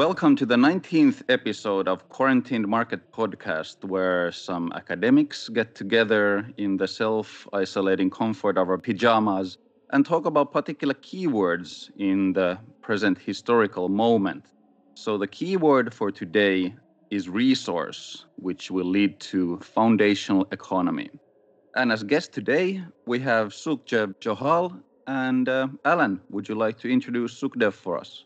Welcome to the 19th episode of Quarantined Market Podcast, where some academics get together in the self isolating comfort of our pajamas and talk about particular keywords in the present historical moment. So, the keyword for today is resource, which will lead to foundational economy. And as guests today, we have Sukhdev Johal. And uh, Alan, would you like to introduce Sukhdev for us?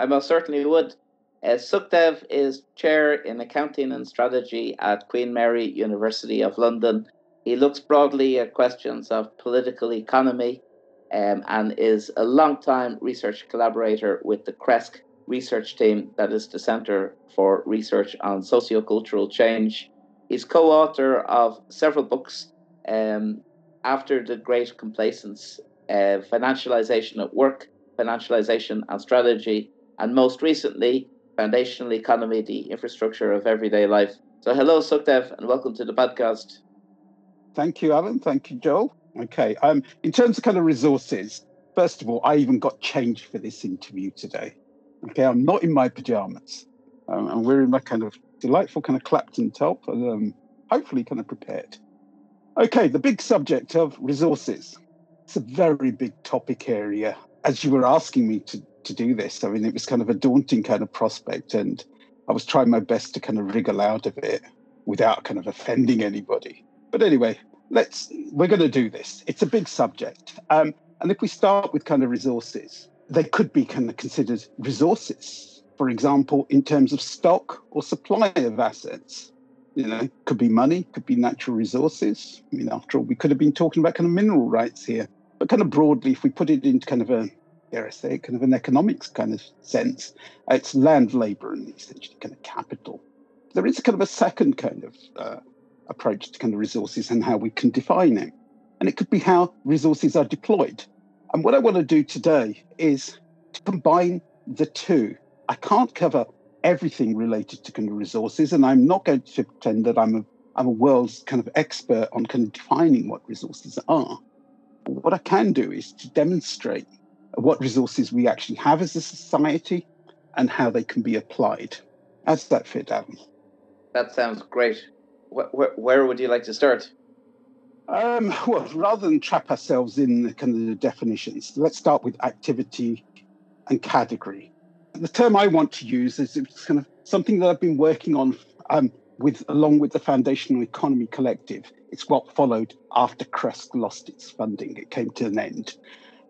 I most certainly would. Uh, Sukhdev is chair in accounting and strategy at Queen Mary University of London. He looks broadly at questions of political economy um, and is a long-time research collaborator with the CRESC research team, that is the Centre for Research on Sociocultural Change. He's co author of several books um, After the Great Complacence, uh, Financialization at Work, Financialization and Strategy, and most recently, Foundational Economy, the Infrastructure of Everyday Life. So, hello, Sukhdev, and welcome to the podcast. Thank you, Alan. Thank you, Joel. Okay. Um, in terms of kind of resources, first of all, I even got changed for this interview today. Okay, I'm not in my pajamas. Um, I'm wearing my kind of delightful kind of Clapton top, and um, hopefully kind of prepared. Okay, the big subject of resources. It's a very big topic area. As you were asking me to to do this. I mean, it was kind of a daunting kind of prospect, and I was trying my best to kind of wriggle out of it without kind of offending anybody. But anyway, let's we're going to do this. It's a big subject, um, and if we start with kind of resources, they could be kind of considered resources. For example, in terms of stock or supply of assets, you know, could be money, could be natural resources. I mean, after all, we could have been talking about kind of mineral rights here. But kind of broadly, if we put it into kind of a dare I say, kind of an economics kind of sense. It's land, labor, and essentially kind of capital. There is a kind of a second kind of uh, approach to kind of resources and how we can define it. And it could be how resources are deployed. And what I want to do today is to combine the two. I can't cover everything related to kind of resources, and I'm not going to pretend that I'm a I'm a world's kind of expert on kind of defining what resources are. But what I can do is to demonstrate what resources we actually have as a society and how they can be applied. How does that fit, Adam? That sounds great. Where, where would you like to start? Um, well, rather than trap ourselves in the kind of the definitions, let's start with activity and category. The term I want to use is it's kind of something that I've been working on um, with, along with the Foundational Economy Collective. It's what followed after CRESC lost its funding; it came to an end.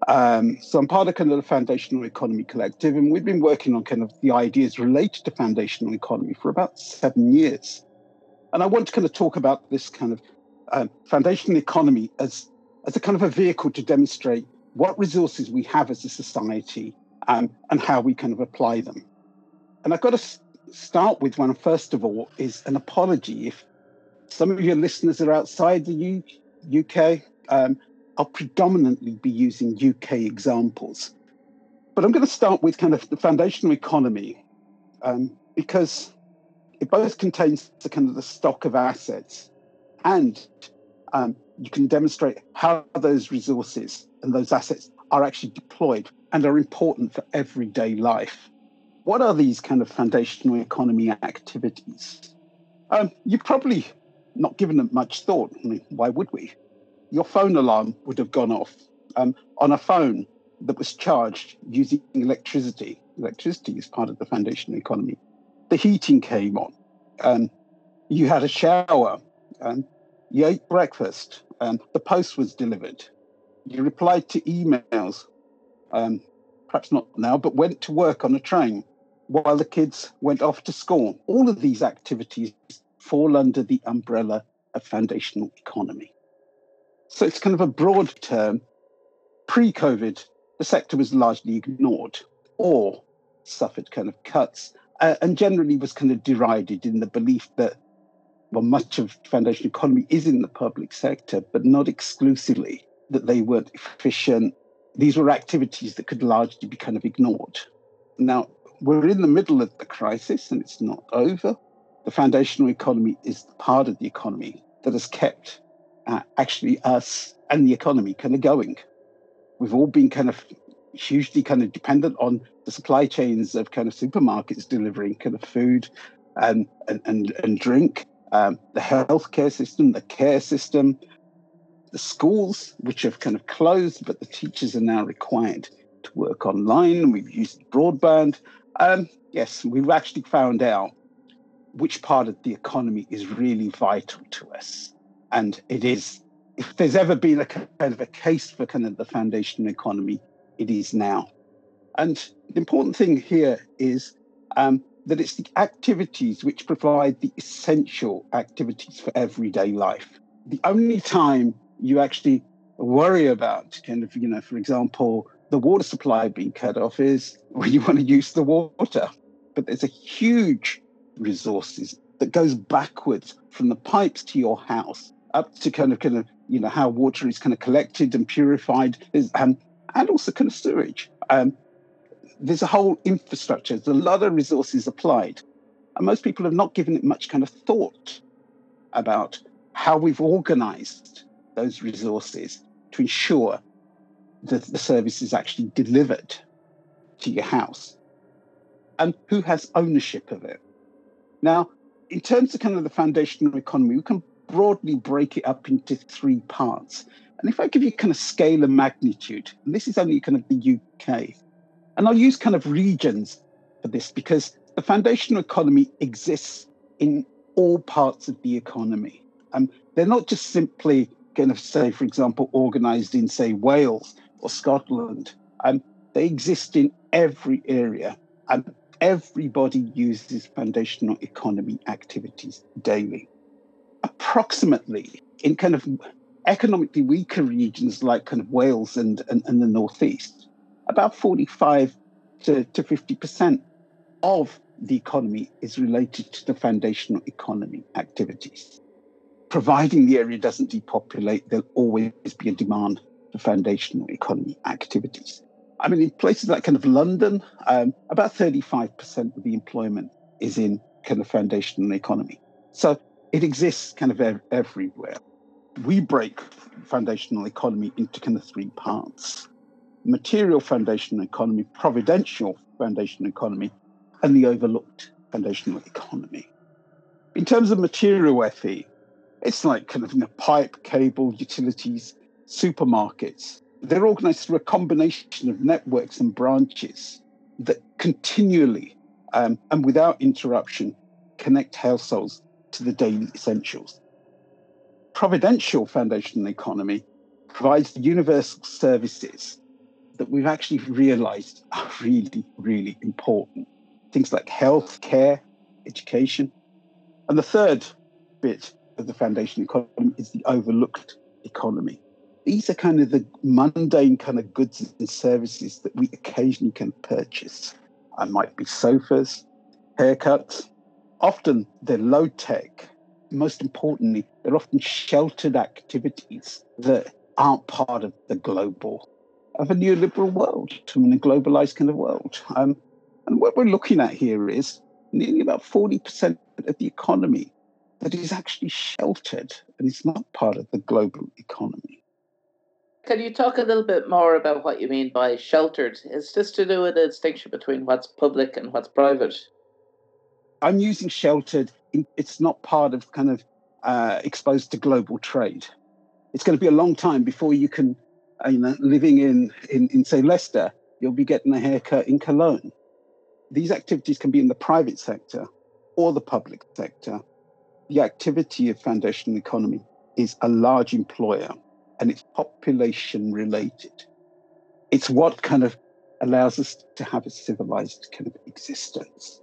Um, so I'm part of kind of the Foundational Economy Collective, and we've been working on kind of the ideas related to foundational economy for about seven years. And I want to kind of talk about this kind of um, foundational economy as as a kind of a vehicle to demonstrate what resources we have as a society um, and how we kind of apply them. And I've got to s- start with one, first of all, is an apology. If some of your listeners are outside the U- UK, um, I'll predominantly be using UK examples. But I'm going to start with kind of the foundational economy um, because it both contains the kind of the stock of assets and um, you can demonstrate how those resources and those assets are actually deployed and are important for everyday life. What are these kind of foundational economy activities? Um, you've probably not given them much thought. I mean, why would we? Your phone alarm would have gone off um, on a phone that was charged using electricity. Electricity is part of the foundational economy. The heating came on. Um, you had a shower. and you ate breakfast. And the post was delivered. You replied to emails, um, perhaps not now, but went to work on a train while the kids went off to school. All of these activities fall under the umbrella of foundational economy. So it's kind of a broad term. Pre COVID, the sector was largely ignored or suffered kind of cuts uh, and generally was kind of derided in the belief that, well, much of foundation economy is in the public sector, but not exclusively, that they weren't efficient. These were activities that could largely be kind of ignored. Now, we're in the middle of the crisis and it's not over. The foundational economy is the part of the economy that has kept uh, actually us and the economy kind of going. We've all been kind of hugely kind of dependent on the supply chains of kind of supermarkets delivering kind of food and and and, and drink, um, the healthcare system, the care system, the schools which have kind of closed, but the teachers are now required to work online. We've used broadband. Um, yes, we've actually found out which part of the economy is really vital to us, and it is. If there's ever been a kind of a case for kind of the foundation economy, it is now. And the important thing here is um, that it's the activities which provide the essential activities for everyday life. The only time you actually worry about, kind of, you know, for example, the water supply being cut off is when you want to use the water. But there's a huge resources that goes backwards from the pipes to your house up to kind of kind of you know how water is kind of collected and purified is um, and also kind of sewage. Um, there's a whole infrastructure. There's a lot of resources applied, and most people have not given it much kind of thought about how we've organised those resources to ensure that the service is actually delivered to your house, and who has ownership of it. Now, in terms of kind of the foundational economy, we can broadly break it up into three parts. And if I give you kind of scale and magnitude, and this is only kind of the UK, and I'll use kind of regions for this because the foundational economy exists in all parts of the economy. Um, they're not just simply kind of say, for example, organized in, say, Wales or Scotland. Um, they exist in every area. And everybody uses foundational economy activities daily. Approximately in kind of economically weaker regions like kind of Wales and, and, and the Northeast, about 45 to, to 50% of the economy is related to the foundational economy activities. Providing the area doesn't depopulate, there'll always be a demand for foundational economy activities. I mean, in places like kind of London, um, about 35% of the employment is in kind of foundational economy. So it exists kind of ev- everywhere. We break foundational economy into kind of three parts material foundational economy, providential foundational economy, and the overlooked foundational economy. In terms of material FE, it's like kind of you know, pipe, cable, utilities, supermarkets, they're organized through a combination of networks and branches that continually um, and without interruption connect households to the daily essentials. Providential foundational economy provides the universal services that we've actually realized are really, really important. Things like health, care, education. And the third bit of the foundation economy is the overlooked economy these are kind of the mundane kind of goods and services that we occasionally can purchase. I might be sofas, haircuts. Often they're low tech. Most importantly, they're often sheltered activities that aren't part of the global, of a neoliberal world, to a globalized kind of world. Um, and what we're looking at here is nearly about 40% of the economy that is actually sheltered and is not part of the global economy. Can you talk a little bit more about what you mean by sheltered? Is this to do with the distinction between what's public and what's private? I'm using sheltered. It's not part of kind of uh, exposed to global trade. It's going to be a long time before you can, uh, you know, living in, in, in say Leicester, you'll be getting a haircut in Cologne. These activities can be in the private sector or the public sector. The activity of foundational economy is a large employer and it's population related. It's what kind of allows us to have a civilized kind of existence.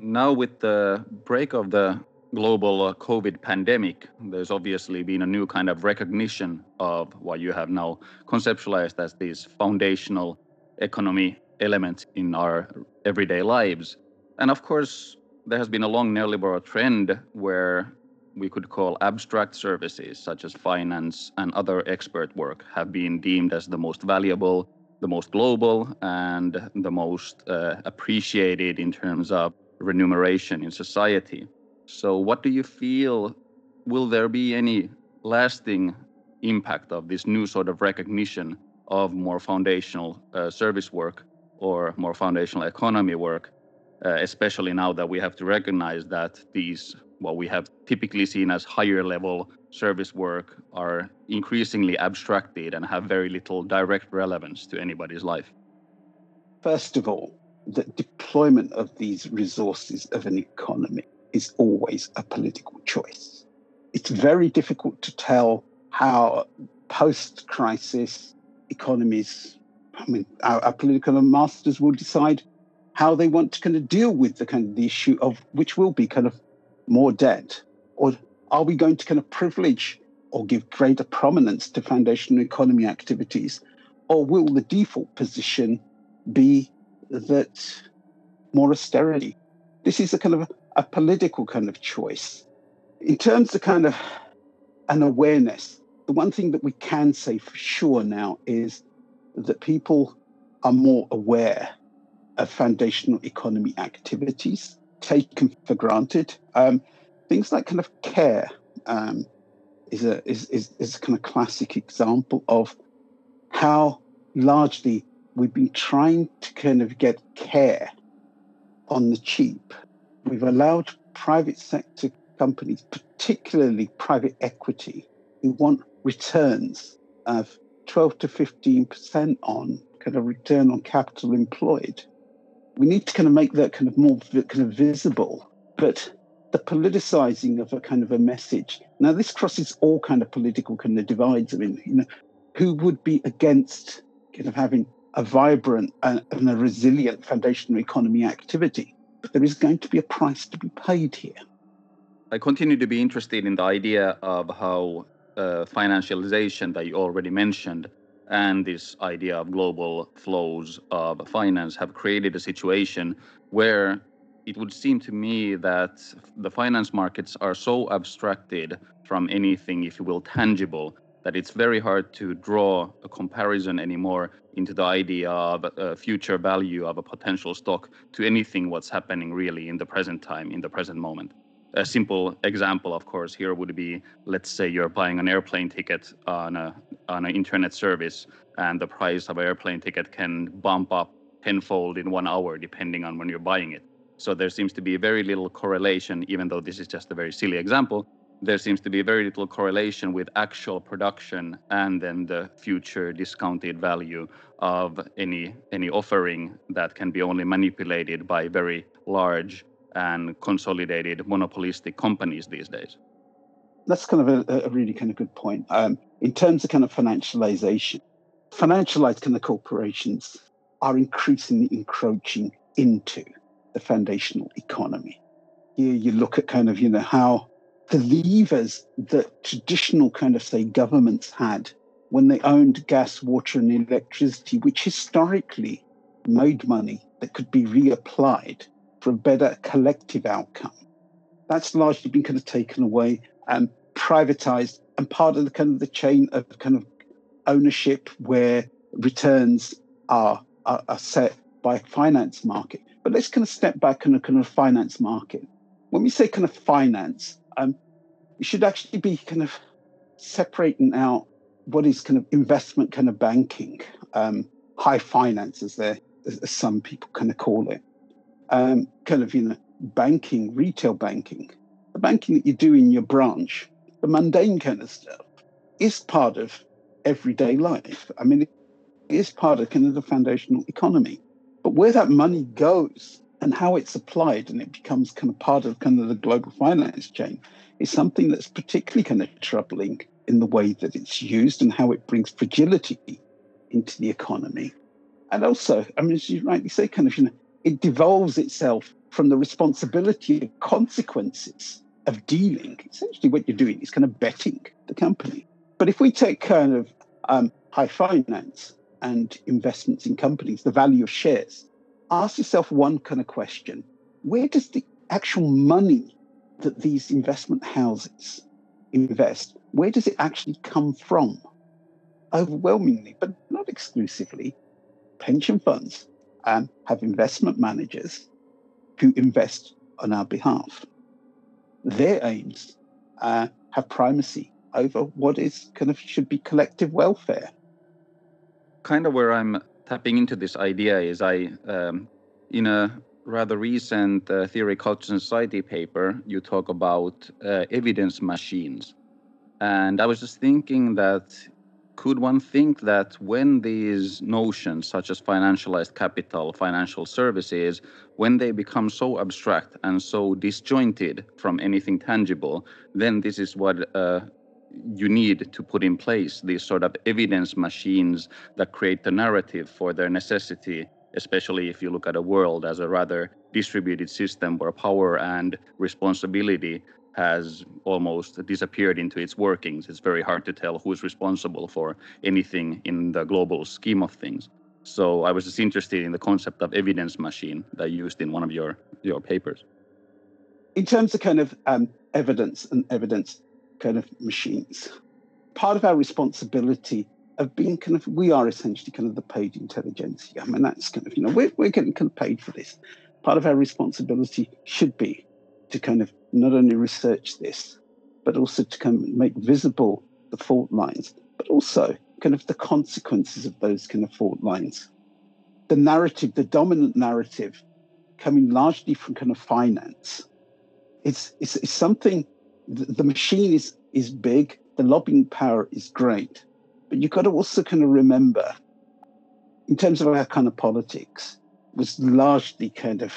Now, with the break of the global uh, COVID pandemic, there's obviously been a new kind of recognition of what you have now conceptualized as these foundational economy elements in our everyday lives. And of course, there has been a long neoliberal trend where we could call abstract services, such as finance and other expert work, have been deemed as the most valuable, the most global, and the most uh, appreciated in terms of remuneration in society. So, what do you feel? Will there be any lasting impact of this new sort of recognition of more foundational uh, service work or more foundational economy work, uh, especially now that we have to recognize that these, what we have typically seen as higher level service work, are increasingly abstracted and have very little direct relevance to anybody's life? First of all, the deployment of these resources of an economy is always a political choice. It's very difficult to tell how post crisis economies, I mean, our, our, political masters will decide how they want to kind of deal with the kind of the issue of which will be kind of more debt, or are we going to kind of privilege or give greater prominence to foundational economy activities, or will the default position be that more austerity? This is a kind of a, a political kind of choice. In terms of kind of an awareness, the one thing that we can say for sure now is that people are more aware of foundational economy activities taken for granted. Um, things like kind of care um, is a is, is is a kind of classic example of how largely we've been trying to kind of get care on the cheap. We've allowed private sector companies, particularly private equity, who want returns of 12 to 15% on kind of return on capital employed. We need to kind of make that kind of more kind of visible. But the politicizing of a kind of a message. Now, this crosses all kind of political kind of divides. I mean, you know, who would be against kind of having a vibrant and, and a resilient foundational economy activity? But there is going to be a price to be paid here. I continue to be interested in the idea of how uh, financialization that you already mentioned and this idea of global flows of finance have created a situation where it would seem to me that the finance markets are so abstracted from anything, if you will, tangible, that it's very hard to draw a comparison anymore into the idea of a future value of a potential stock to anything what's happening really in the present time, in the present moment. A simple example, of course, here would be let's say you're buying an airplane ticket on a on an internet service, and the price of an airplane ticket can bump up tenfold in one hour depending on when you're buying it. So there seems to be very little correlation, even though this is just a very silly example. There seems to be very little correlation with actual production and then the future discounted value of any any offering that can be only manipulated by very large and consolidated monopolistic companies these days. That's kind of a, a really kind of good point. Um, in terms of kind of financialization, financialized kind of corporations are increasingly encroaching into the foundational economy. Here you look at kind of, you know, how the levers that traditional kind of, say, governments had when they owned gas, water, and electricity, which historically made money that could be reapplied for a better collective outcome. That's largely been kind of taken away and privatized and part of the kind of the chain of kind of ownership where returns are, are, are set by finance market. But let's kind of step back on a kind of finance market. When we say kind of finance, um, we should actually be kind of separating out what is kind of investment kind of banking, um, high finance, as, as some people kind of call it, um, kind of you know banking, retail banking, the banking that you do in your branch, the mundane kind of stuff, is part of everyday life. I mean, it is part of kind of the foundational economy. But where that money goes and how it's applied and it becomes kind of part of kind of the global finance chain is something that's particularly kind of troubling in the way that it's used and how it brings fragility into the economy. And also, I mean, as you rightly say, kind of, you know, it devolves itself from the responsibility of consequences of dealing. Essentially, what you're doing is kind of betting the company. But if we take kind of um, high finance, and investments in companies, the value of shares, ask yourself one kind of question where does the actual money that these investment houses invest, where does it actually come from? Overwhelmingly, but not exclusively, pension funds um, have investment managers who invest on our behalf. Their aims uh, have primacy over what is kind of should be collective welfare kind of where I'm tapping into this idea is I, um, in a rather recent uh, Theory, Culture, and Society paper, you talk about uh, evidence machines. And I was just thinking that could one think that when these notions, such as financialized capital, financial services, when they become so abstract and so disjointed from anything tangible, then this is what uh, you need to put in place these sort of evidence machines that create the narrative for their necessity, especially if you look at a world as a rather distributed system where power and responsibility has almost disappeared into its workings. It's very hard to tell who's responsible for anything in the global scheme of things. So I was just interested in the concept of evidence machine that you used in one of your your papers. In terms of kind of um, evidence and evidence kind of machines, part of our responsibility of being kind of we are essentially kind of the paid intelligentsia. I mean that's kind of you know we're we're getting kind of paid for this. Part of our responsibility should be to kind of not only research this, but also to kind of make visible the fault lines, but also kind of the consequences of those kind of fault lines. The narrative, the dominant narrative, coming largely from kind of finance, it's, it's, it's something, the, machine is, is big, the lobbying power is great, but you've got to also kind of remember, in terms of our kind of politics, was largely kind of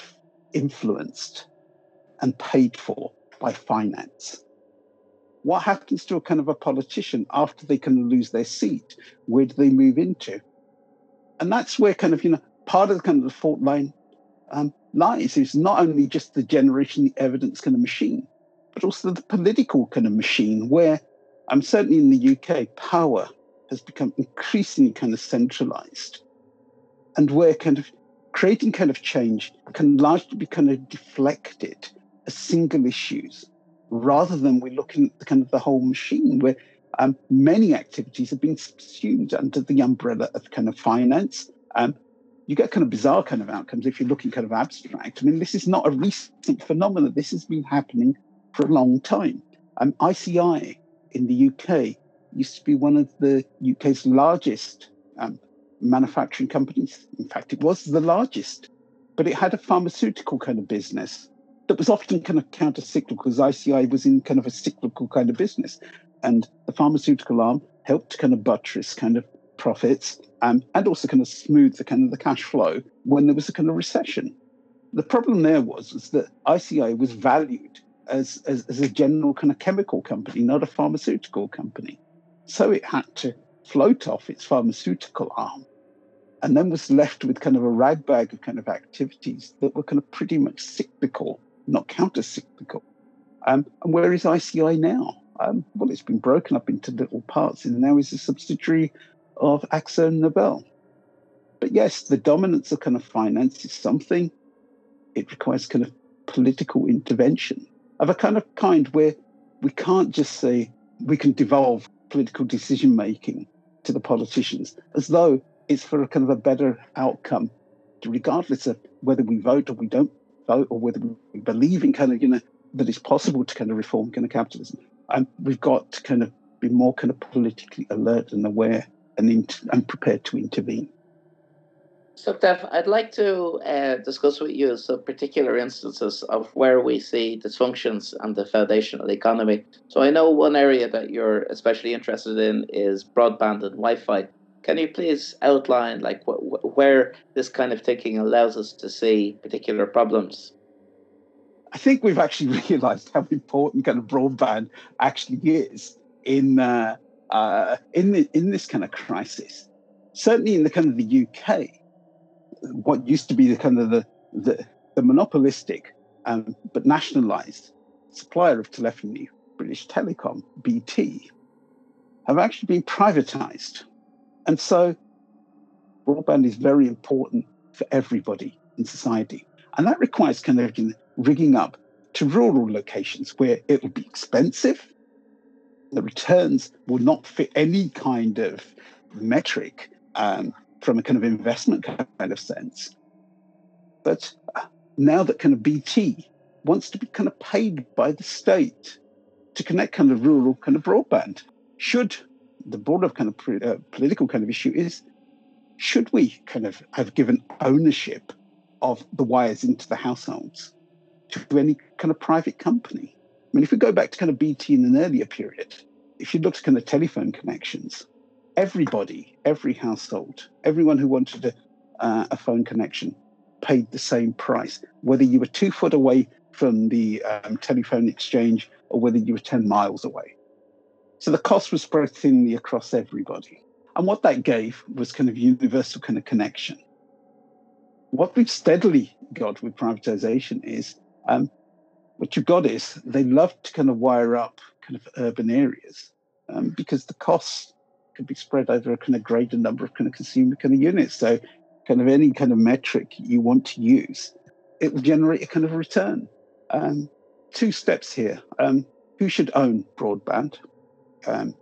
influenced and paid for by finance. What happens to a kind of a politician after they can lose their seat? Where do they move into? And that's where kind of, you know, part of the kind of the fault line um, lies is not only just the generation, the evidence kind of machine, but also the political kind of machine where I'm um, certainly in the UK, power has become increasingly kind of centralized and where kind of creating kind of change can largely be kind of deflected as single issues rather than we're looking at the kind of the whole machine where um, many activities have been subsumed under the umbrella of kind of finance. Um, you get kind of bizarre kind of outcomes if you're looking kind of abstract. I mean, this is not a recent phenomenon. This has been happening for a long time. Um, ICI in the UK used to be one of the UK's largest um, manufacturing companies. In fact, it was the largest, but it had a pharmaceutical kind of business that was often kind of counter cyclical because ICI was in kind of a cyclical kind of business. And the pharmaceutical arm helped kind of buttress kind of profits um, and also kind of smooth the kind of the cash flow when there was a kind of recession. The problem there was, was that ICI was valued as, as, as a general kind of chemical company, not a pharmaceutical company. So it had to float off its pharmaceutical arm and then was left with kind of a ragbag of kind of activities that were kind of pretty much cyclical not counter-cyclical. Um, and where is ICI now? Um, well, it's been broken up into little parts and now is a subsidiary of Akzo Nobel. But yes, the dominance of kind of finance is something. It requires kind of political intervention of a kind of kind where we can't just say we can devolve political decision making to the politicians as though it's for a kind of a better outcome, regardless of whether we vote or we don't vote or whether we believe in kind of, you know, that it's possible to kind of reform kind of capitalism. And we've got to kind of be more kind of politically alert and aware and, in, and prepared to intervene. Sukhdev, I'd like to uh, discuss with you some particular instances of where we see dysfunctions and the foundational economy. So, I know one area that you're especially interested in is broadband and Wi-Fi. Can you please outline like wh- where this kind of thinking allows us to see particular problems? I think we've actually realised how important kind of broadband actually is in uh, uh, in the, in this kind of crisis. Certainly in the kind of the UK, what used to be the kind of the the, the monopolistic um, but nationalised supplier of telephony, British Telecom, BT, have actually been privatised and so broadband is very important for everybody in society. And that requires kind of rigging up to rural locations where it will be expensive. The returns will not fit any kind of metric um, from a kind of investment kind of sense. But uh, now that kind of BT wants to be kind of paid by the state to connect kind of rural kind of broadband, should the broader kind of uh, political kind of issue is should we kind of have given ownership of the wires into the households to any kind of private company? I mean, if we go back to kind of BT in an earlier period, if you look at kind of telephone connections, everybody, every household, everyone who wanted a, uh, a phone connection paid the same price, whether you were two foot away from the um, telephone exchange or whether you were 10 miles away. So the cost was spread thinly across everybody. And what that gave was kind of universal kind of connection. What we've steadily got with privatization is um, what you've got is they love to kind of wire up kind of urban areas um, because the costs could be spread over a kind of greater number of kind of consumer kind of units. So kind of any kind of metric you want to use, it will generate a kind of return. Um, two steps here. Um, who should own broadband? Um,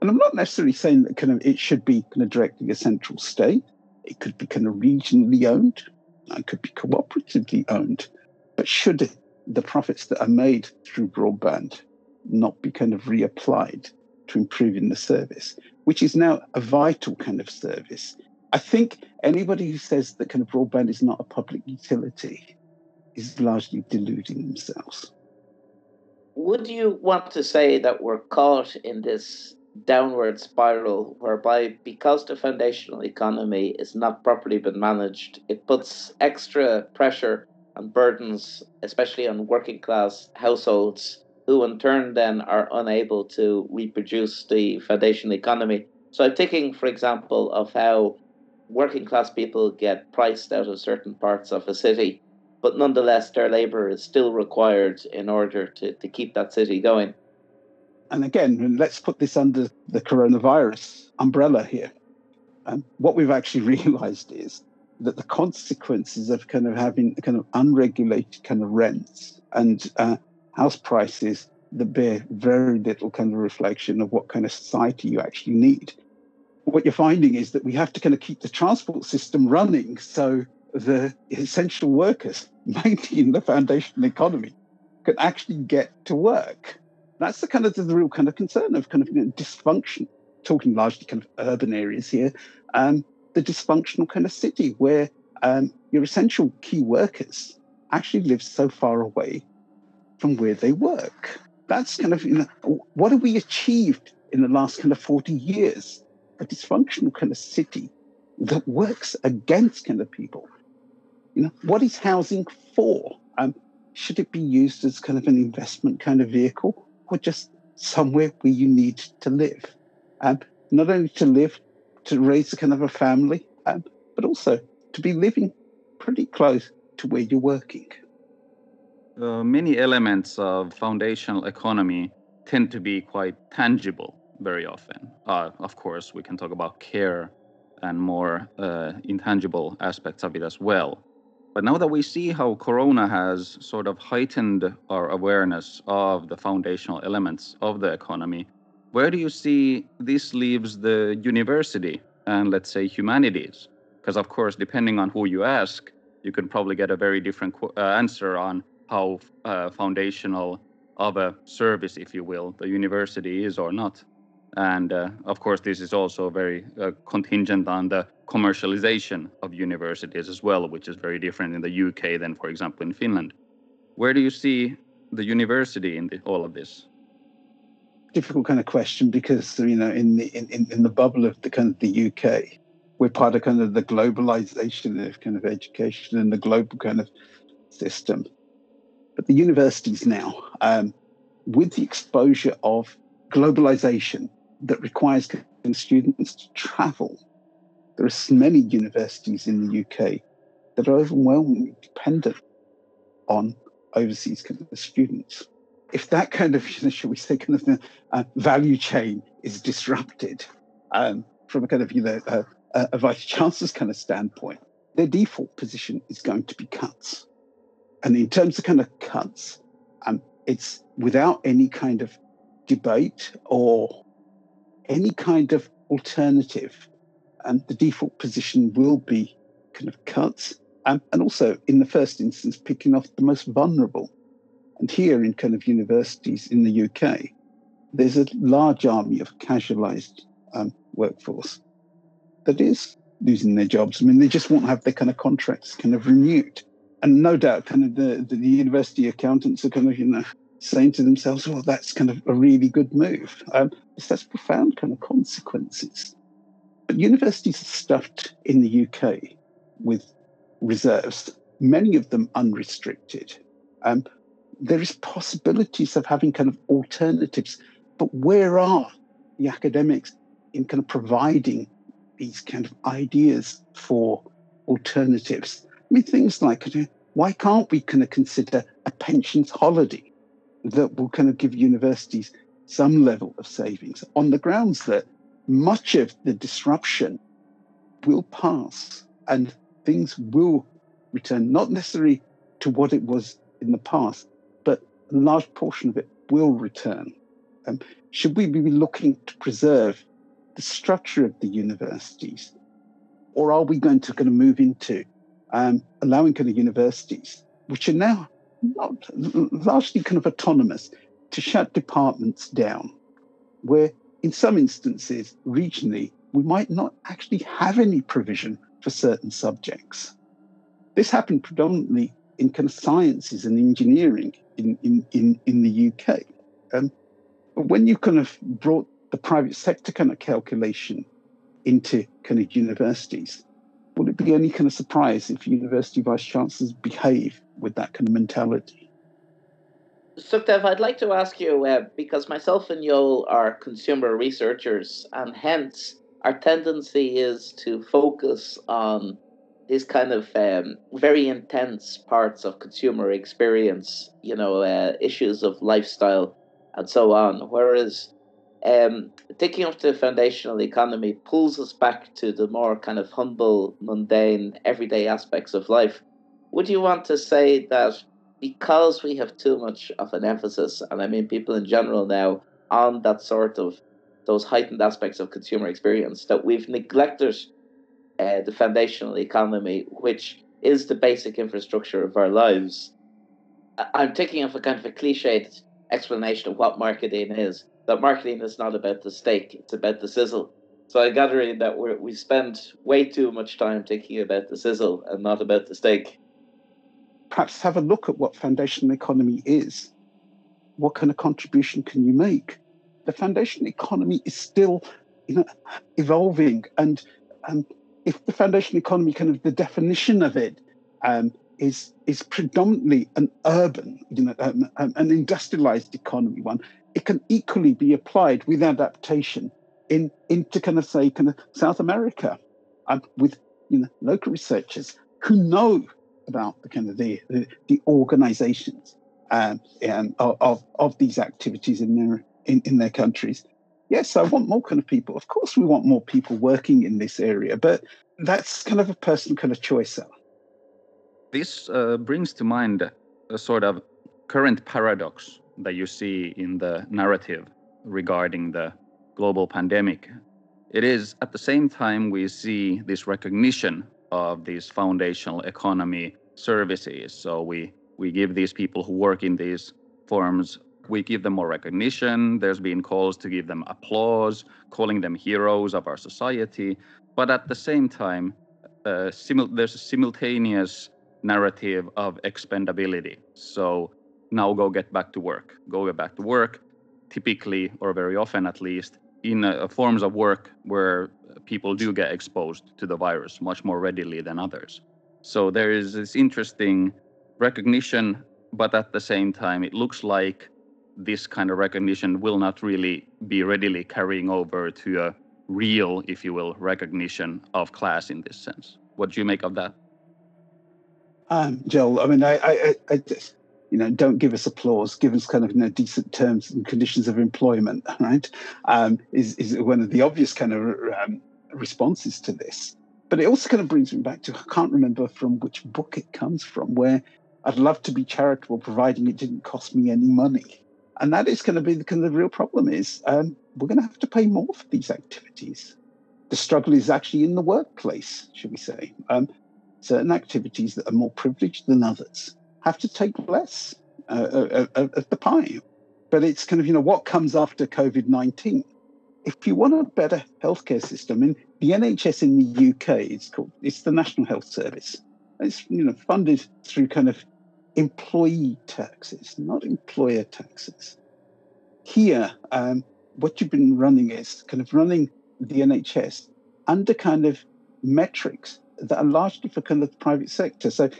and I'm not necessarily saying that kind of it should be kind of directly a central state. It could be kind of regionally owned. It could be cooperatively owned. But should the profits that are made through broadband not be kind of reapplied to improving the service, which is now a vital kind of service? I think anybody who says that kind of broadband is not a public utility is largely deluding themselves. Would you want to say that we're caught in this downward spiral whereby because the foundational economy is not properly been managed, it puts extra pressure and burdens, especially on working class households, who in turn then are unable to reproduce the foundational economy. So I'm thinking, for example, of how working class people get priced out of certain parts of a city, but nonetheless their labour is still required in order to, to keep that city going. And again, let's put this under the coronavirus umbrella here. And what we've actually realized is that the consequences of kind of having kind of unregulated kind of rents and uh, house prices that bear very little kind of reflection of what kind of society you actually need what you're finding is that we have to kind of keep the transport system running so the essential workers, mainly in the foundational economy, can actually get to work. That's the kind of the, real kind of concern of kind of you know, dysfunction, talking largely kind of urban areas here, um, the dysfunctional kind of city where um, your essential key workers actually live so far away from where they work. That's kind of, you know, what have we achieved in the last kind of 40 years? a dysfunctional kind of city that works against kind of people. You know, what is housing for? Um, should it be used as kind of an investment kind of vehicle or just somewhere where you need to live? Um, not only to live, to raise a kind of a family, um, but also to be living pretty close to where you're working. Uh, many elements of foundational economy tend to be quite tangible very often. Uh, of course, we can talk about care and more uh, intangible aspects of it as well. But now that we see how Corona has sort of heightened our awareness of the foundational elements of the economy, where do you see this leaves the university and let's say humanities? Because, of course, depending on who you ask, you can probably get a very different uh, answer on how uh, foundational of a service, if you will, the university is or not. And uh, of course, this is also very uh, contingent on the commercialization of universities as well, which is very different in the UK than, for example, in Finland. Where do you see the university in the, all of this? Difficult kind of question because you know in the in, in the bubble of the kind of the UK, we're part of kind of the globalization of kind of education and the global kind of system. But the universities now, um, with the exposure of globalization that requires students to travel. There are many universities in the UK that are overwhelmingly dependent on overseas students. If that kind of, shall we say, kind of uh, value chain is disrupted um, from a kind of, you know, a vice chancellor's kind of standpoint, their default position is going to be cuts. And in terms of kind of cuts, um, it's without any kind of debate or any kind of alternative. And the default position will be kind of cuts. Um, and also, in the first instance, picking off the most vulnerable. And here in kind of universities in the UK, there's a large army of casualised um, workforce that is losing their jobs. I mean, they just won't have their kind of contracts kind of renewed. And no doubt, kind of the, the, the university accountants are kind of, you know, saying to themselves, well, that's kind of a really good move. Um, has profound kind of consequences. But universities are stuffed in the UK with reserves, many of them unrestricted. Um, there is possibilities of having kind of alternatives, but where are the academics in kind of providing these kind of ideas for alternatives? I mean, things like why can't we kind of consider a pensions holiday that will kind of give universities some level of savings on the grounds that much of the disruption will pass and things will return, not necessarily to what it was in the past, but a large portion of it will return. Um, should we be looking to preserve the structure of the universities? Or are we going to kind of move into um, allowing kind of universities, which are now not largely kind of autonomous, to shut departments down, where in some instances, regionally, we might not actually have any provision for certain subjects. This happened predominantly in kind of sciences and engineering in, in, in, in the UK. Um, when you kind of brought the private sector kind of calculation into kind of universities, would it be any kind of surprise if university vice chancellors behave with that kind of mentality? Sukhdev, I'd like to ask you uh, because myself and Joel are consumer researchers, and hence our tendency is to focus on these kind of um, very intense parts of consumer experience, you know, uh, issues of lifestyle and so on. Whereas um, thinking the foundational economy pulls us back to the more kind of humble, mundane, everyday aspects of life. Would you want to say that because we have too much of an emphasis, and I mean people in general now, on that sort of those heightened aspects of consumer experience, that we've neglected uh, the foundational economy, which is the basic infrastructure of our lives. I'm taking of a kind of a cliched explanation of what marketing is. That marketing is not about the steak; it's about the sizzle. So I gather that we we spend way too much time thinking about the sizzle and not about the steak. Perhaps have a look at what foundational economy is. What kind of contribution can you make? The foundational economy is still, you know, evolving, and um, if the foundation economy, kind of the definition of it, um, is is predominantly an urban, you know, um, um, an industrialized economy one, it can equally be applied with adaptation in into kind of say kind of South America, um, with you know local researchers who know about the kind of the the, the organizations um, of of these activities in their in, in their countries yes, I want more kind of people. Of course, we want more people working in this area, but that's kind of a personal kind of choice. This uh, brings to mind a sort of current paradox that you see in the narrative regarding the global pandemic. It is at the same time we see this recognition of these foundational economy services. So we we give these people who work in these firms we give them more recognition. There's been calls to give them applause, calling them heroes of our society. But at the same time, uh, simul- there's a simultaneous narrative of expendability. So now go get back to work. Go back to work, typically, or very often at least, in uh, forms of work where people do get exposed to the virus much more readily than others. So there is this interesting recognition, but at the same time, it looks like this kind of recognition will not really be readily carrying over to a real, if you will, recognition of class in this sense. What do you make of that? Um, Joel, I mean, I, I, I just, you know, don't give us applause, give us kind of you know, decent terms and conditions of employment, right? Um, is, is one of the obvious kind of um, responses to this. But it also kind of brings me back to, I can't remember from which book it comes from, where I'd love to be charitable, providing it didn't cost me any money and that is going to be the kind of the real problem is um, we're going to have to pay more for these activities. The struggle is actually in the workplace, should we say? Um, certain activities that are more privileged than others have to take less uh, uh, uh of the pie. But it's kind of you know what comes after COVID nineteen. If you want a better healthcare system, and the NHS in the UK is called it's the National Health Service. It's you know funded through kind of employee taxes, not employer taxes. Here, um, what you've been running is kind of running the NHS under kind of metrics that are largely for kind of the private sector. So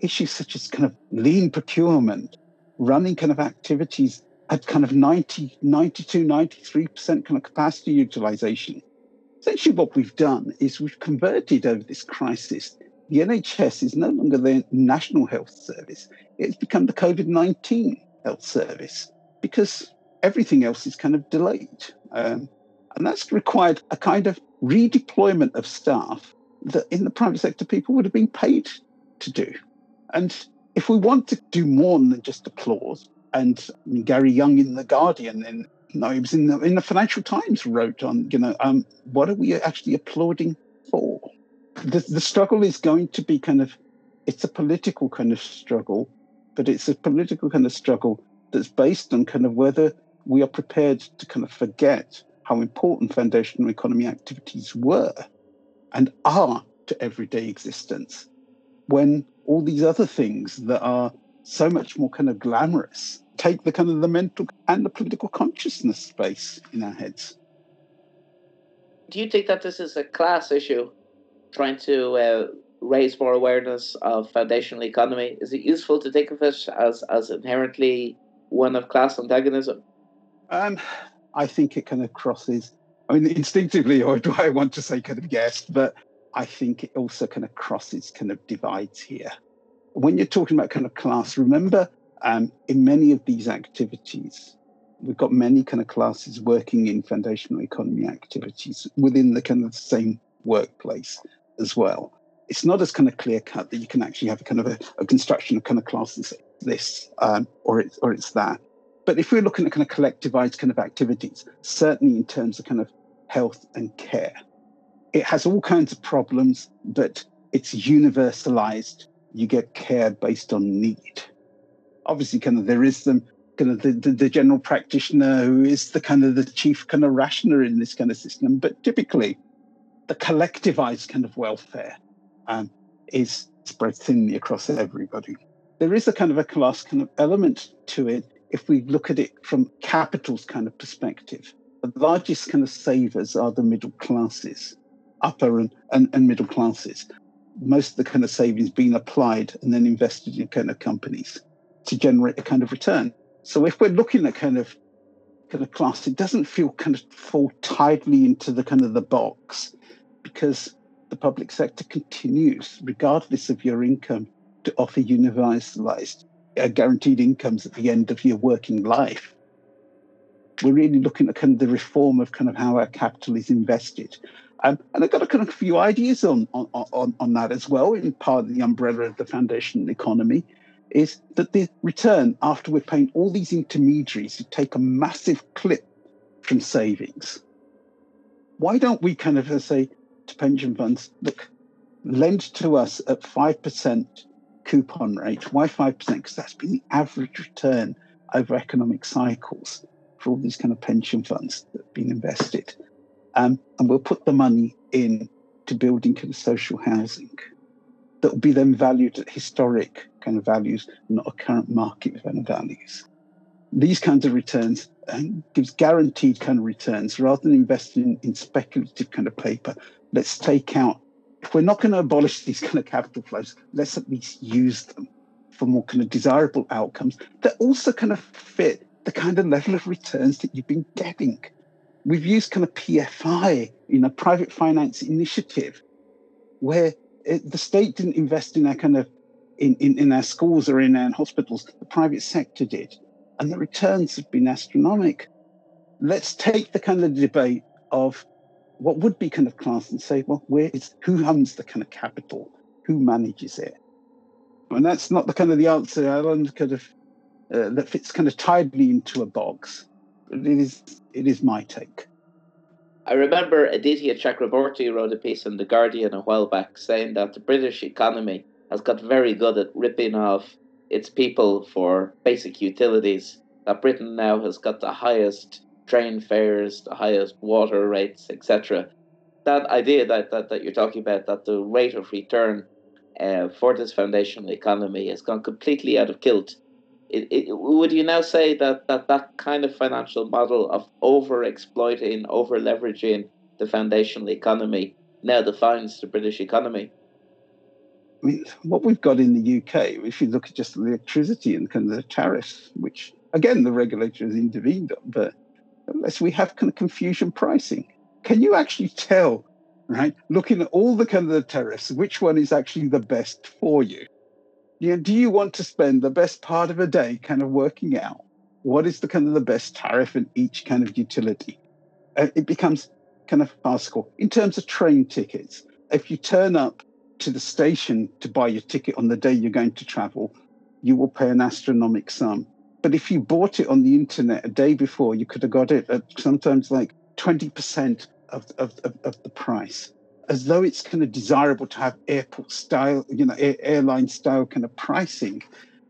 issues such as kind of lean procurement, running kind of activities at kind of 90, 92, 93% kind of capacity utilization. Essentially, what we've done is we've converted over this crisis. The NHS is no longer the National Health Service, it's become the COVID 19 health service because everything else is kind of delayed. Um, and that's required a kind of redeployment of staff that in the private sector people would have been paid to do. And if we want to do more than just applause, and Gary Younge in The Guardian, and no, he was in the, in the Financial Times wrote on, you know, um, what are we actually applauding for? The, the struggle is going to be kind of, it's a political kind of struggle, but it's a political kind of struggle that's based on kind of whether we are prepared to kind of forget how important foundational economy activities were and are to everyday existence when all these other things that are so much more kind of glamorous take the kind of the mental and the political consciousness space in our heads. Do you think that this is a class issue, trying to uh, raise more awareness of foundational economy? Is it useful to think of it as, as inherently one of class antagonism? Um, I think it kind of crosses. I mean, instinctively, or do I want to say kind of yes, but I think it also kind of crosses kind of divides here. When you're talking about kind of class, remember um, in many of these activities, we've got many kind of classes working in foundational economy activities within the kind of same workplace as well. It's not as kind of clear cut that you can actually have a kind of a, a construction of kind of classes this um, or it's or it's that. But if we're looking at kind of collectivized kind of activities, certainly in terms of kind of health and care, it has all kinds of problems, but it's universalized. You get care based on need. Obviously, kind of there is some kind of the, the, the, general practitioner who is the kind of the chief kind of rationer in this kind of system, but typically the collectivized kind of welfare um, is spread thinly across everybody. There is a kind of a class kind of element to it if we look at it from capital's kind of perspective. The largest kind of savers are the middle classes upper and, and, and middle classes. Most of the kind of savings being applied and then invested in kind of companies to generate a kind of return. So if we're looking at kind of kind of class, it doesn't feel kind of fall tightly into the kind of the box because the public sector continues, regardless of your income, to offer universalized uh, guaranteed incomes at the end of your working life. We're really looking at kind of the reform of kind of how our capital is invested um, and I've got a kind of few ideas on, on, on, on that as well, in part of the umbrella of the foundation economy, is that the return after we're paying all these intermediaries who take a massive clip from savings. Why don't we kind of say to pension funds, look, lend to us at 5% coupon rate. Why 5%? Because that's been the average return over economic cycles for all these kind of pension funds that have been invested um, and we'll put the money in to building kind of social housing that will be then valued at historic kind of values, not a current market values. These kinds of returns um, gives guaranteed kind of returns rather than investing in, in speculative kind of paper. Let's take out, if we're not going to abolish these kind of capital flows, let's at least use them for more kind of desirable outcomes that also kind of fit the kind of level of returns that you've been getting we've used kind of PFI, you know, private finance initiative, where it, the state didn't invest in our kind of in, in, in our schools or in our hospitals. The private sector did, and the returns have been astronomical. Let's take the kind of debate of what would be kind of class and say, well, where is who owns the kind of capital, who manages it, and that's not the kind of the answer. I Alan kind of uh, that fits kind of tidily into a box. It is it is my take. I remember Aditya Chakrabortty wrote a piece in The Guardian a while back saying that the British economy has got very good at ripping off its people for basic utilities. That Britain now has got the highest train fares, the highest water rates, etc. that idea that, that, that you're talking about, that the rate of return uh, for this foundational economy has gone completely out of kilt. It, it, would you now say that, that that kind of financial model of over exploiting, over leveraging the foundational economy now defines the British economy? I mean, what we've got in the UK, if you look at just electricity and kind of the tariffs, which again the regulator has intervened on, but unless we have kind of confusion pricing, can you actually tell, right? Looking at all the kind of the tariffs, which one is actually the best for you? You know, do you want to spend the best part of a day kind of working out what is the kind of the best tariff in each kind of utility? Uh, it becomes kind of farcical. In terms of train tickets, if you turn up to the station to buy your ticket on the day you're going to travel, you will pay an astronomical sum. But if you bought it on the internet a day before, you could have got it at sometimes like 20% of, of, of, of the price, as though it's kind of desirable to have airport style, you know, air, airline style kind of pricing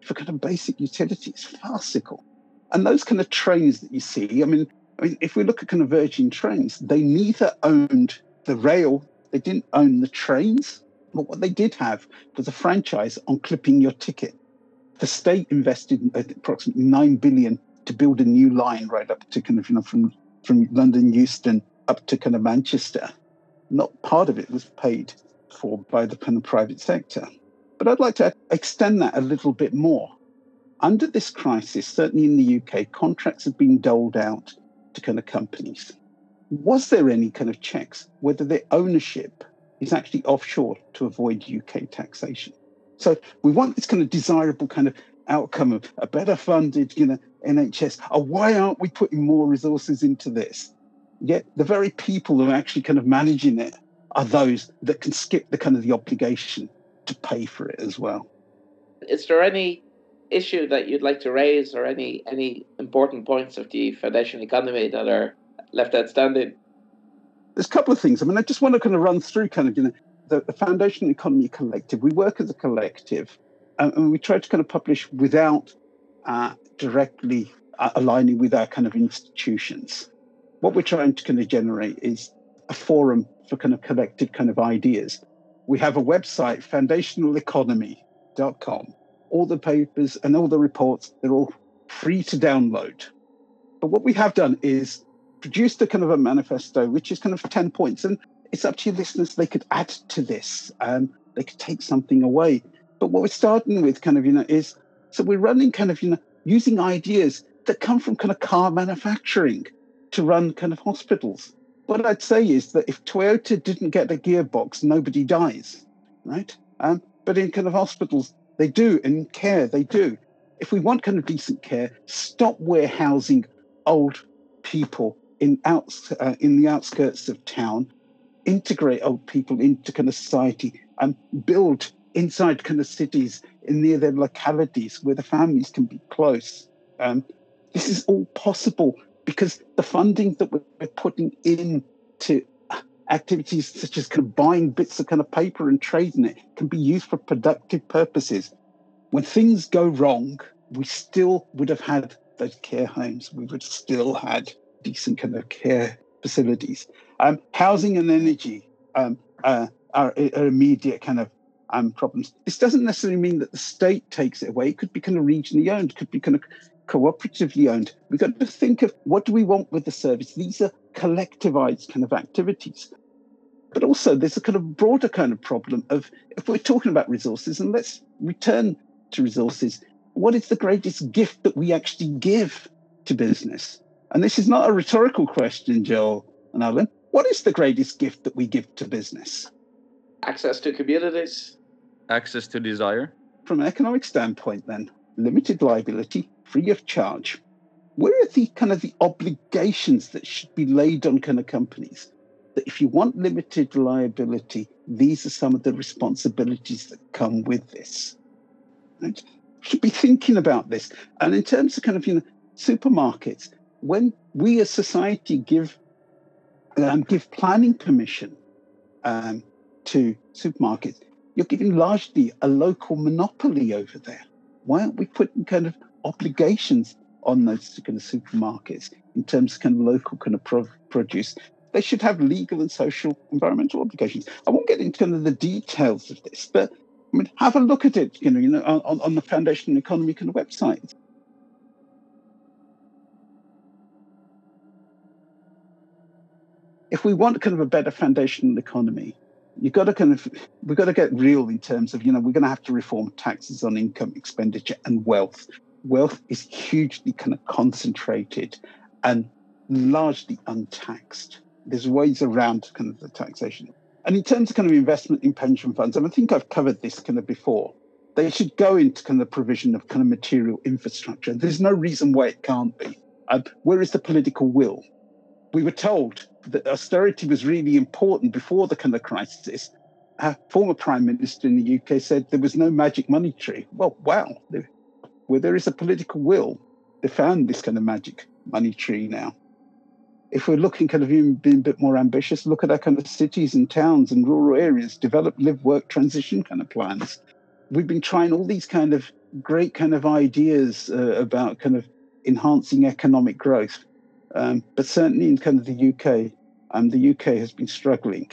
for kind of basic utility. It's farcical. And those kind of trains that you see, I mean, I mean, if we look at kind of Virgin trains, they neither owned the rail, they didn't own the trains, but what they did have was a franchise on clipping your ticket. The state invested uh, approximately nine billion to build a new line right up to kind of you know from from London Euston up to kind of Manchester. Not part of it was paid for by the private sector. But I'd like to extend that a little bit more. Under this crisis, certainly in the UK, contracts have been doled out to kind of companies. Was there any kind of checks whether their ownership is actually offshore to avoid UK taxation. So we want this kind of desirable kind of outcome of a better funded, you know, NHS. Oh, why aren't we putting more resources into this? Yet the very people who are actually kind of managing it are those that can skip the kind of the obligation to pay for it as well. Is there any issue that you'd like to raise or any any important points of the foundation economy that are left outstanding? there's a couple of things. I mean, I just want to kind of run through kind of, you know, the, the Foundation Economy Collective. We work as a collective um, and we try to kind of publish without uh, directly uh, aligning with our kind of institutions. What we're trying to kind of generate is a forum for kind of collective kind of ideas. We have a website, foundationaleconomy.com. All the papers and all the reports, they're all free to download. But what we have done is produced a kind of a manifesto, which is kind of 10 points. And it's up to your listeners, they could add to this. Um, they could take something away. But what we're starting with kind of, you know, is so we're running kind of, you know, using ideas that come from kind of car manufacturing to run kind of hospitals. What I'd say is that if Toyota didn't get a gearbox, nobody dies, right? Um, but in kind of hospitals, they do. In care, they do. If we want kind of decent care, stop warehousing old people in outs uh, in the outskirts of town, integrate old people into kind of society and build inside kind of cities in near their localities where the families can be close. Um, this is all possible because the funding that we're putting into activities such as kind of buying bits of kind of paper and trading it can be used for productive purposes. When things go wrong, we still would have had those care homes. We would still had decent kind of care facilities. Um, housing and energy um, uh, are, are, immediate kind of um, problems. This doesn't necessarily mean that the state takes it away. It could be kind of regionally owned, could be kind of cooperatively owned. We've got to think of what do we want with the service. These are collectivized kind of activities. But also, there's a kind of broader kind of problem of if we're talking about resources, and let's return to resources, what is the greatest gift that we actually give to business? And this is not a rhetorical question, Joel and Alan. What is the greatest gift that we give to business? Access to communities. Access to desire. From an economic standpoint, then, limited liability, free of charge. Where are the kind of the obligations that should be laid on kind of companies? That if you want limited liability, these are some of the responsibilities that come with this. Right? Should be thinking about this. And in terms of kind of you know supermarkets, when we as society give um, give planning permission um, to supermarkets, you're giving largely a local monopoly over there. Why aren't we putting kind of obligations on those kind of supermarkets in terms of kind of local kind of pro- produce? they should have legal and social environmental obligations. I won't get into kind of the details of this, but I mean, have a look at it, you know, you know, on, on the Foundation Economy kind of website. If we want kind of a better foundational economy, you've got to kind of we've got to get real in terms of you know we're going to have to reform taxes on income expenditure and wealth wealth is hugely kind of concentrated and largely untaxed. There's ways around kind of the taxation. And in terms of kind of investment in pension funds and i think i've covered this kind of before they should go into kind of provision of kind of material infrastructure. There's no reason why it can't be. Where is the political will? We were told that austerity was really important before the kind of crisis. Our former prime minister in the UK said there was no magic money tree. Well, wow, where there is a political will, they found this kind of magic money tree now. If we're looking kind of even being a bit more ambitious, look at our kind of cities and towns and rural areas, develop live work transition kind of plans. We've been trying all these kind of great kind of ideas uh, about kind of enhancing economic growth. Um, but certainly in kind of the UK, um, the UK has been struggling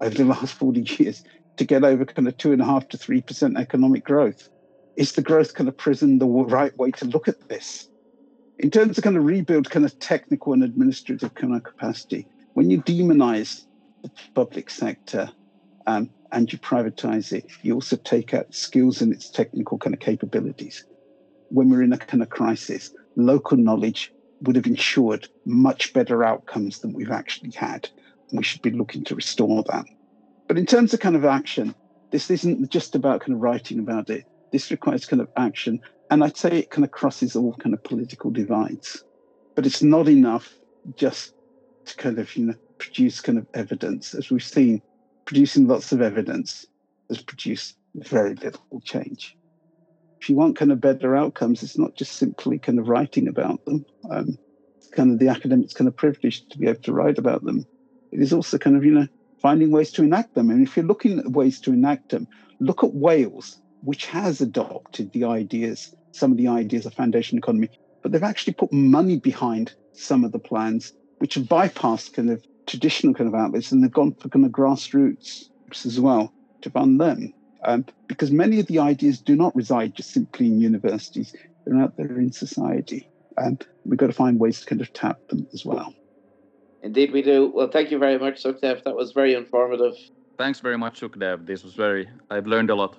over the last 40 years to get over kind of two and a half to three percent economic growth. Is the growth kind of prison the right way to look at this? In terms of kind of rebuild kind of technical and administrative kind of capacity, when you demonize the public sector um, and you privatize it, you also take out skills and its technical kind of capabilities. When we're in a kind of crisis, local knowledge would have ensured much better outcomes than we've actually had. We should be looking to restore that. But in terms of kind of action, this isn't just about kind of writing about it. This requires kind of action. And I'd say it kind of crosses all kind of political divides. But it's not enough just to kind of, you know, produce kind of evidence. As we've seen, producing lots of evidence has produced very little change if you want kind of better outcomes, it's not just simply kind of writing about them. Um, kind of the academic's kind of privileged to be able to write about them. It is also kind of, you know, finding ways to enact them. And if you're looking at ways to enact them, look at Wales, which has adopted the ideas, some of the ideas of foundation economy, but they've actually put money behind some of the plans, which have bypassed kind of traditional kind of outlets, and they've gone for kind of grassroots as well to fund them um, because many of the ideas do not reside just simply in universities, they're out there in society. And we've got to find ways to kind of tap them as well. Indeed, we do. Well, thank you very much, Sukhdev. That was very informative. Thanks very much, Sukhdev. This was very, I've learned a lot.